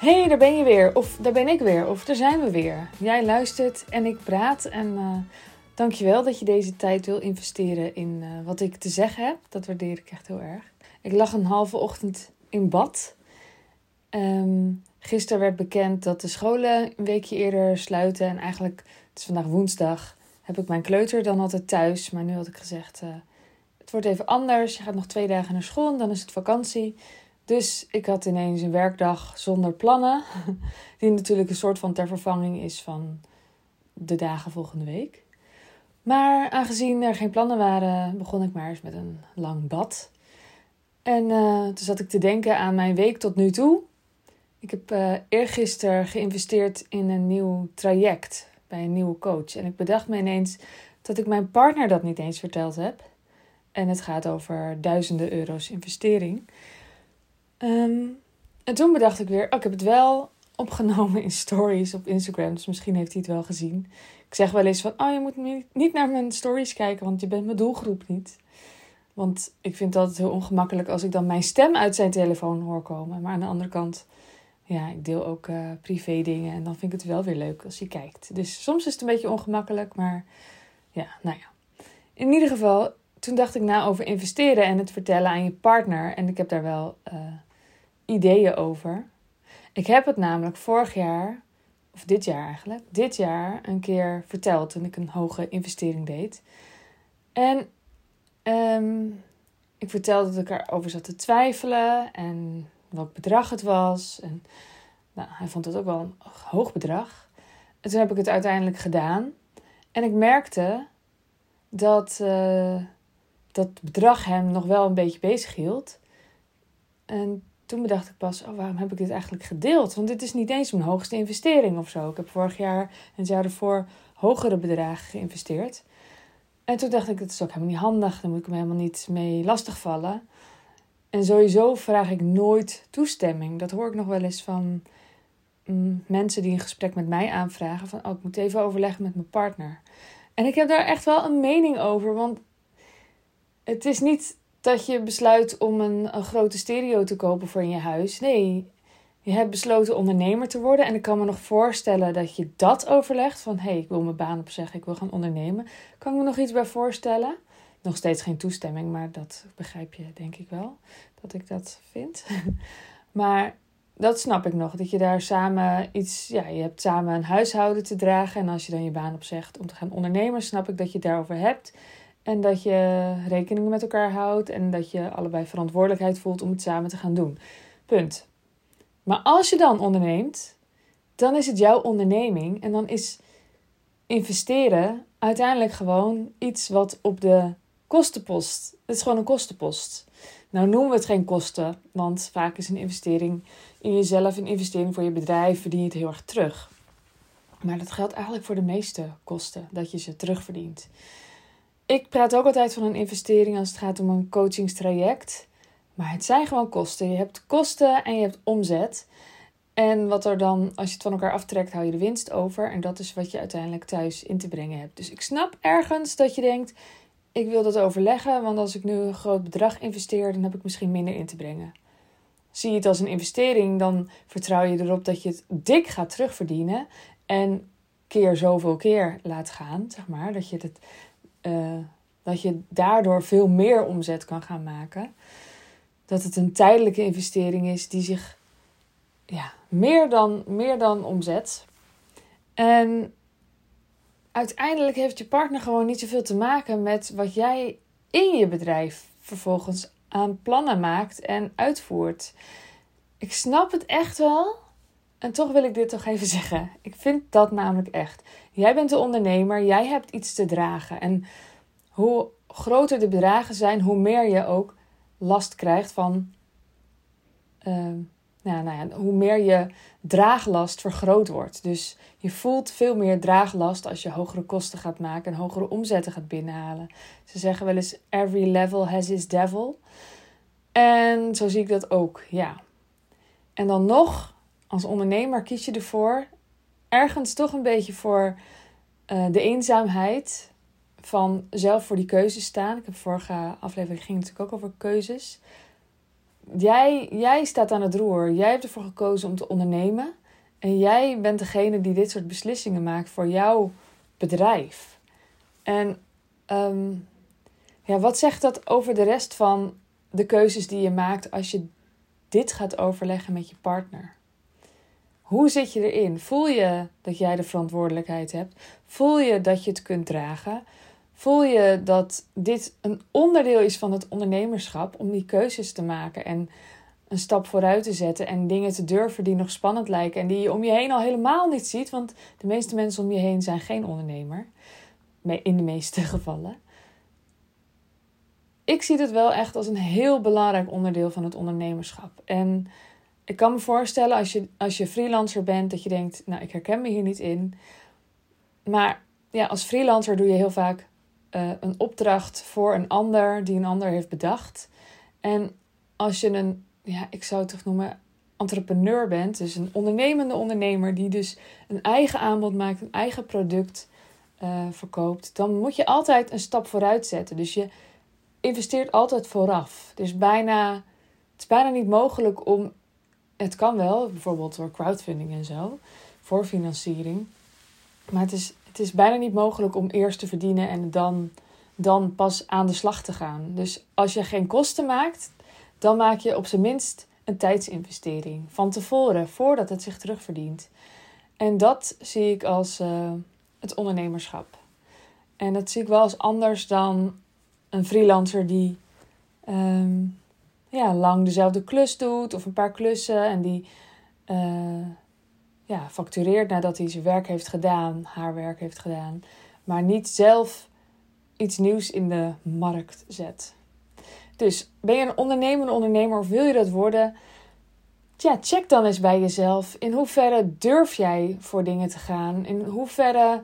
hey, daar ben je weer. Of daar ben ik weer. Of daar zijn we weer. Jij luistert en ik praat. En uh, dankjewel dat je deze tijd wil investeren in uh, wat ik te zeggen heb. Dat waardeer ik echt heel erg. Ik lag een halve ochtend in bad. Um, gisteren werd bekend dat de scholen een weekje eerder sluiten. En eigenlijk, het is vandaag woensdag, heb ik mijn kleuter dan altijd thuis. Maar nu had ik gezegd, uh, het wordt even anders. Je gaat nog twee dagen naar school en dan is het vakantie. Dus ik had ineens een werkdag zonder plannen. Die natuurlijk een soort van ter vervanging is van de dagen volgende week. Maar aangezien er geen plannen waren, begon ik maar eens met een lang bad. En uh, toen zat ik te denken aan mijn week tot nu toe. Ik heb uh, eergisteren geïnvesteerd in een nieuw traject bij een nieuwe coach. En ik bedacht me ineens dat ik mijn partner dat niet eens verteld heb. En het gaat over duizenden euro's investering. Um, en toen bedacht ik weer, oh, ik heb het wel opgenomen in stories op Instagram. Dus misschien heeft hij het wel gezien. Ik zeg wel eens van, oh je moet niet naar mijn stories kijken, want je bent mijn doelgroep niet. Want ik vind altijd heel ongemakkelijk als ik dan mijn stem uit zijn telefoon hoor komen. Maar aan de andere kant, ja, ik deel ook uh, privé dingen. En dan vind ik het wel weer leuk als je kijkt. Dus soms is het een beetje ongemakkelijk, maar ja, nou ja. In ieder geval, toen dacht ik na over investeren en het vertellen aan je partner. En ik heb daar wel uh, ideeën over. Ik heb het namelijk vorig jaar, of dit jaar eigenlijk, dit jaar een keer verteld toen ik een hoge investering deed. En um, ik vertelde dat ik erover zat te twijfelen en welk bedrag het was. En nou, hij vond het ook wel een hoog bedrag. En toen heb ik het uiteindelijk gedaan. En ik merkte dat uh, dat bedrag hem nog wel een beetje bezig hield. En toen bedacht ik pas, oh, waarom heb ik dit eigenlijk gedeeld? Want dit is niet eens mijn hoogste investering of zo. Ik heb vorig jaar en het jaar ervoor hogere bedragen geïnvesteerd. En toen dacht ik, dat is ook helemaal niet handig. Dan moet ik me helemaal niet mee lastigvallen. En sowieso vraag ik nooit toestemming. Dat hoor ik nog wel eens van mm, mensen die een gesprek met mij aanvragen. Van, oh, ik moet even overleggen met mijn partner. En ik heb daar echt wel een mening over. Want het is niet dat je besluit om een, een grote stereo te kopen voor in je huis. Nee, je hebt besloten ondernemer te worden. En ik kan me nog voorstellen dat je dat overlegt. Van hé, hey, ik wil mijn baan opzeggen, ik wil gaan ondernemen. Kan ik me nog iets bij voorstellen? Nog steeds geen toestemming, maar dat begrijp je denk ik wel. Dat ik dat vind. maar dat snap ik nog. Dat je daar samen iets. Ja, je hebt samen een huishouden te dragen. En als je dan je baan opzegt om te gaan ondernemen, snap ik dat je het daarover hebt. En dat je rekeningen met elkaar houdt en dat je allebei verantwoordelijkheid voelt om het samen te gaan doen. Punt. Maar als je dan onderneemt, dan is het jouw onderneming en dan is investeren uiteindelijk gewoon iets wat op de kostenpost. Het is gewoon een kostenpost. Nou noemen we het geen kosten, want vaak is een investering in jezelf, een investering voor je bedrijf, verdien je het heel erg terug. Maar dat geldt eigenlijk voor de meeste kosten, dat je ze terugverdient ik praat ook altijd van een investering als het gaat om een coachingstraject. Maar het zijn gewoon kosten. Je hebt kosten en je hebt omzet. En wat er dan, als je het van elkaar aftrekt, hou je de winst over. En dat is wat je uiteindelijk thuis in te brengen hebt. Dus ik snap ergens dat je denkt: ik wil dat overleggen. Want als ik nu een groot bedrag investeer, dan heb ik misschien minder in te brengen. Zie je het als een investering, dan vertrouw je erop dat je het dik gaat terugverdienen. En keer zoveel keer laat gaan, zeg maar. Dat je het uh, dat je daardoor veel meer omzet kan gaan maken. Dat het een tijdelijke investering is die zich ja, meer, dan, meer dan omzet. En uiteindelijk heeft je partner gewoon niet zoveel te maken met wat jij in je bedrijf vervolgens aan plannen maakt en uitvoert. Ik snap het echt wel. En toch wil ik dit toch even zeggen. Ik vind dat namelijk echt. Jij bent de ondernemer, jij hebt iets te dragen. En hoe groter de bedragen zijn, hoe meer je ook last krijgt van. Nou, nou ja, hoe meer je draaglast vergroot wordt. Dus je voelt veel meer draaglast als je hogere kosten gaat maken en hogere omzetten gaat binnenhalen. Ze zeggen wel eens: every level has its devil. En zo zie ik dat ook, ja. En dan nog, als ondernemer kies je ervoor ergens toch een beetje voor uh, de eenzaamheid van zelf voor die keuzes staan. Ik heb vorige aflevering ging natuurlijk ook over keuzes. jij, jij staat aan het roer. Jij hebt ervoor gekozen om te ondernemen. En jij bent degene die dit soort beslissingen maakt voor jouw bedrijf. En ehm, ja, wat zegt dat over de rest van de keuzes die je maakt als je dit gaat overleggen met je partner? Hoe zit je erin? Voel je dat jij de verantwoordelijkheid hebt? Voel je dat je het kunt dragen? Voel je dat dit een onderdeel is van het ondernemerschap om die keuzes te maken en een stap vooruit te zetten en dingen te durven die nog spannend lijken en die je om je heen al helemaal niet ziet? Want de meeste mensen om je heen zijn geen ondernemer, in de meeste gevallen. Ik zie het wel echt als een heel belangrijk onderdeel van het ondernemerschap. En ik kan me voorstellen als je, als je freelancer bent dat je denkt, nou ik herken me hier niet in. Maar ja, als freelancer doe je heel vaak uh, een opdracht voor een ander die een ander heeft bedacht. En als je een, ja, ik zou het toch noemen, entrepreneur bent, dus een ondernemende ondernemer die dus een eigen aanbod maakt, een eigen product uh, verkoopt, dan moet je altijd een stap vooruit zetten. Dus je investeert altijd vooraf. Dus bijna, het is bijna niet mogelijk om, het kan wel, bijvoorbeeld door crowdfunding en zo, voor financiering. Maar het is het is bijna niet mogelijk om eerst te verdienen en dan, dan pas aan de slag te gaan. Dus als je geen kosten maakt, dan maak je op zijn minst een tijdsinvestering van tevoren, voordat het zich terugverdient. En dat zie ik als uh, het ondernemerschap. En dat zie ik wel als anders dan een freelancer die um, ja, lang dezelfde klus doet of een paar klussen en die uh, ja, factureert nadat hij zijn werk heeft gedaan, haar werk heeft gedaan, maar niet zelf iets nieuws in de markt zet. Dus ben je een ondernemende ondernemer of wil je dat worden? Ja, check dan eens bij jezelf. In hoeverre durf jij voor dingen te gaan? In hoeverre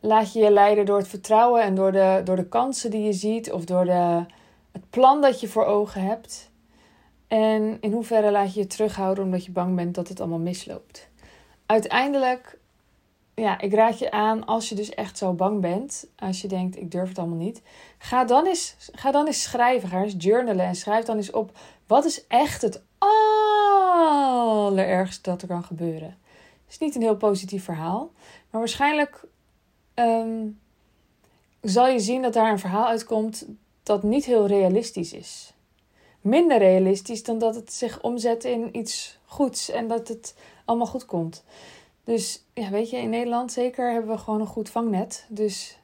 laat je je leiden door het vertrouwen en door de, door de kansen die je ziet of door de, het plan dat je voor ogen hebt? En in hoeverre laat je je terughouden omdat je bang bent dat het allemaal misloopt? uiteindelijk, ja, ik raad je aan als je dus echt zo bang bent, als je denkt ik durf het allemaal niet, ga dan eens, ga dan eens schrijven, ga eens journalen en schrijf dan eens op wat is echt het allerergste dat er kan gebeuren. Het is niet een heel positief verhaal, maar waarschijnlijk ehm, zal je zien dat daar een verhaal uitkomt dat niet heel realistisch is. Minder realistisch dan dat het zich omzet in iets goeds en dat het allemaal goed komt. Dus ja, weet je, in Nederland zeker hebben we gewoon een goed vangnet. Dus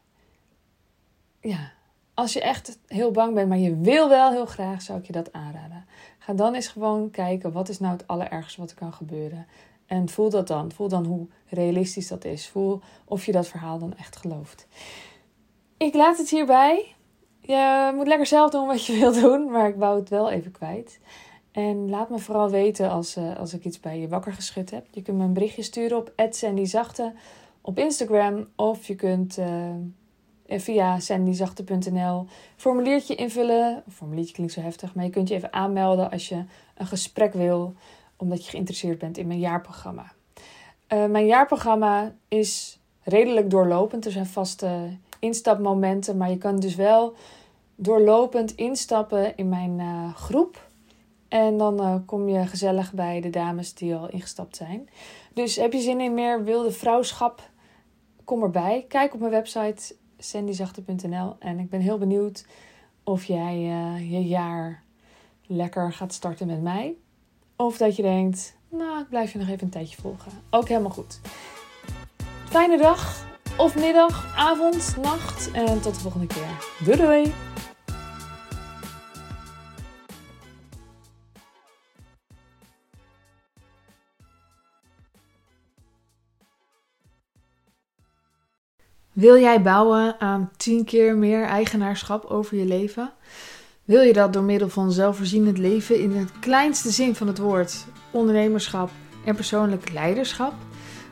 ja, als je echt heel bang bent, maar je wil wel heel graag, zou ik je dat aanraden. Ga dan eens gewoon kijken, wat is nou het allerergste wat er kan gebeuren? En voel dat dan. Voel dan hoe realistisch dat is. Voel of je dat verhaal dan echt gelooft. Ik laat het hierbij. Je moet lekker zelf doen wat je wilt doen, maar ik wou het wel even kwijt. En laat me vooral weten als, uh, als ik iets bij je wakker geschud heb. Je kunt me een berichtje sturen op @sandyzachte op Instagram. Of je kunt uh, via sandyzachte.nl formuliertje invullen. Formuliertje klinkt zo heftig, maar je kunt je even aanmelden als je een gesprek wil. Omdat je geïnteresseerd bent in mijn jaarprogramma. Uh, mijn jaarprogramma is redelijk doorlopend. Er zijn vaste instapmomenten. Maar je kan dus wel doorlopend instappen in mijn groep en dan uh, kom je gezellig bij de dames die al ingestapt zijn. Dus heb je zin in meer wilde vrouwschap? Kom erbij. Kijk op mijn website sandyzachte.nl. En ik ben heel benieuwd of jij uh, je jaar lekker gaat starten met mij. Of dat je denkt, nou, ik blijf je nog even een tijdje volgen. Ook helemaal goed. Fijne dag, of middag, avond, nacht. En tot de volgende keer. Doei doei! Wil jij bouwen aan tien keer meer eigenaarschap over je leven? Wil je dat door middel van zelfvoorzienend leven in de kleinste zin van het woord, ondernemerschap en persoonlijk leiderschap?